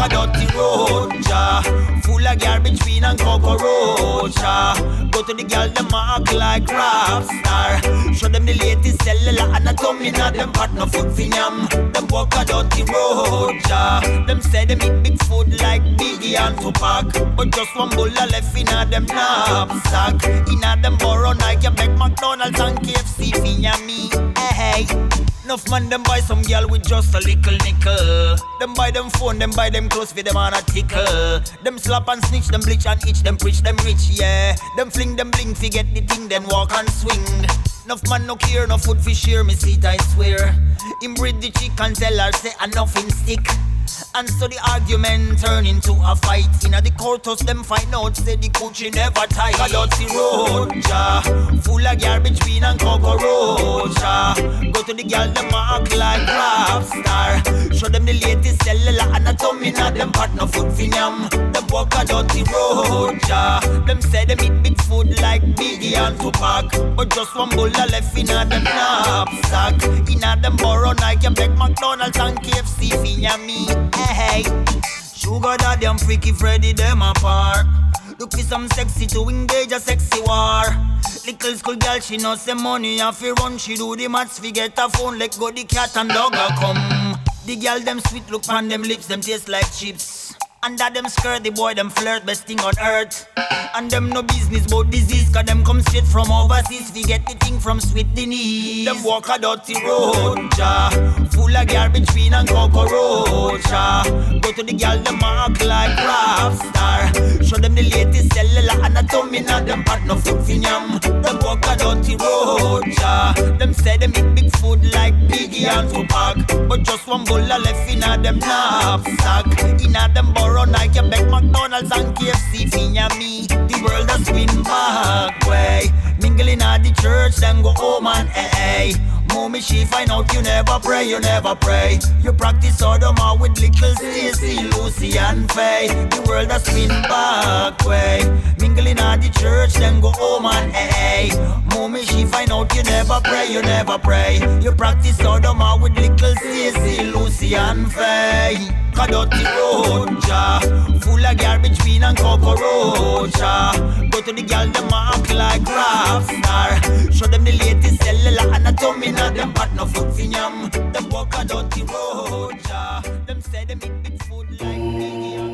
a dirty road, ja. Full of garbage, bean and cockroach. Go to the girl, them mark like rap star. Show them the latest cellular anatomy, not them part no food for yam. Them walk a dirty road, ja. Them say them eat big food like Biggie and Tupac, but just one bull left in a them knapsack. In a them borrow Nike, beg McDonald's and KFC for me. Hey, hey. Enough man them buy some girl with just a little nickel. Them buy them phone, them buy them clothes for them on a tickle. Them slap and snitch, them bleach and itch, them preach, them rich, yeah. Them fling, them bling, forget the thing, then walk and swing. Enough man no care, no food for share, me see it, I swear. Him breed the chick and tell her say enough in stick. And so the argument turn into a fight. In the courthouse, them find out, say the coochie never tight. A dirty road, ja. Full of garbage, bean and cockroach, ja. Go to the girl, them mark like rap star. Show them the latest cellular anatomy, not them part no food for yam. Them walk a dirty road, ja. Them say them eat big food like Biggie and Tupac. But just one bowl left in a them knapsack. In a them borrow Nike, beg McDonald's and KFC for yummy hey. Sugar daddy and freaky Freddy, them apart. Look for some sexy to engage a sexy war. Little school girl, she know some money have to run. She do the maths, fi get a phone, let go the cat and dog a come. The girl them sweet look on them lips, them taste like chips. Under them skirt, the boy them flirt, best thing on earth. And them no business about disease, cause them come straight from overseas. We get the thing from sweet Denise. Them walk a dirty road, ja. Full of garbage, bean and cockroach, ja. Go to the girl, them mark like rap star. Show them the latest cellular anatomy, not them part no food for yam. Them walk a dirty road, ja. Them say them eat big food like Biggie and Tupac. But just one bowl left in a them knapsack. In a them bar run like you beg McDonald's and KFC for me. The world a spin back way. Mingling at the church, then go home and hey. Mommy, she find out you never pray, you never pray. You practice sodomah with little Stacy, Lucy, and Faye. The world a spin back way. Mingling at the church, then go home and hey. Mommy, she find out you never pray, you never pray. You practice sodomah with little Stacy, Lucy, and Faye. A dirty road, ja. Full of garbage, bean and cockroach, ja. Go to the girl, them mark like rap star. Show them the latest cellular anatomy, not them part no food for yam. Them walk a dirty road, ja. Them say them eat big food like Biggie and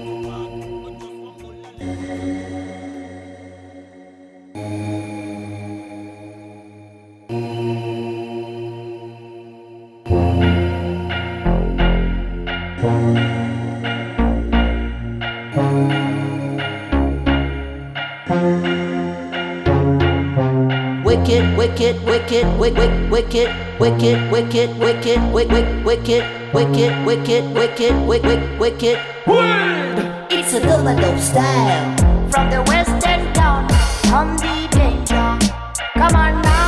wicked, wicked, wicked, wicked, wicked, wicked, wicked, wicked, wicked, wicked, wicked, wicked, wicked, wicked, wicked. Word! It's a double style. From the western town, come the danger. Come on now,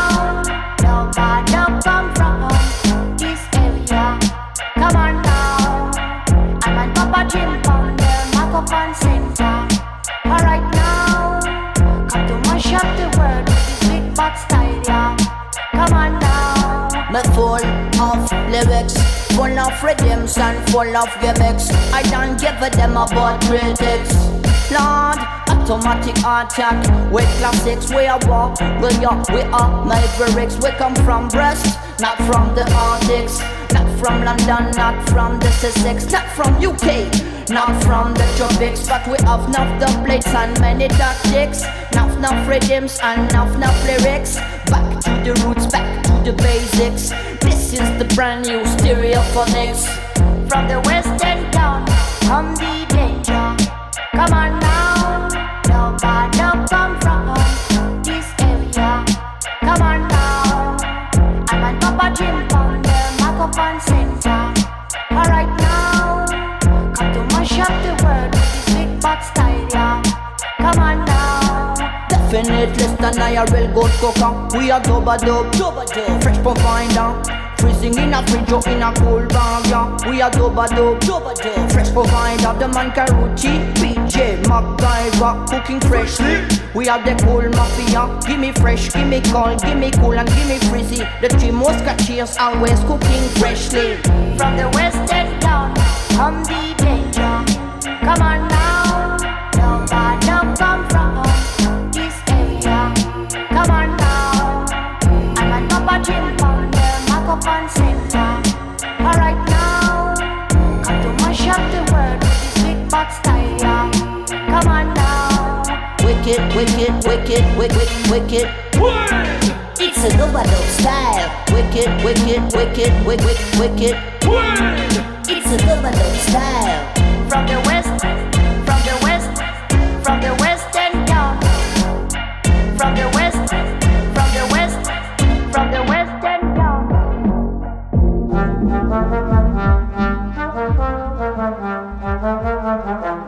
Me full of lyrics, full of and full of gimmicks. I don't give a damn about critics. Lord, automatic attack with classics. We are walk, we are, we are mavericks. We come from Brest, not from the Arctics. Not from London, not from the Sussex, not from UK, not from the tropics. But we have enough the plates and many tactics. Enough, enough rhythms and enough, enough lyrics. Back to the roots, back to the basics. This is the brand new stereophonics. From the western town, come the danger. Come on now, nobody come from this area. Come on now, I'm on Papa Jim from the microphone center. Alright now, come to mash up the world with this big bad style, yeah. Come on now. Definite less than I a real good cooker. We are dubba dub, dubba dub, fresh provider. Freezing in a fridge or in a cool bag, yeah. We are dubba dub, dubba dub, fresh provider. The man Karuchi, PJ, MacGyver, cooking freshly. We are the cool mafia. Give me fresh, give me cold, give me cool and give me frizzy. The three musketeers always cooking freshly. From the western town, come the danger. Come on now, Wicked, wicked, wicked, wicked, wicked. It's a Novado style. Wicked, wicked, wicked, wicked, wicked. It's a Novado style. from the west, Thank you.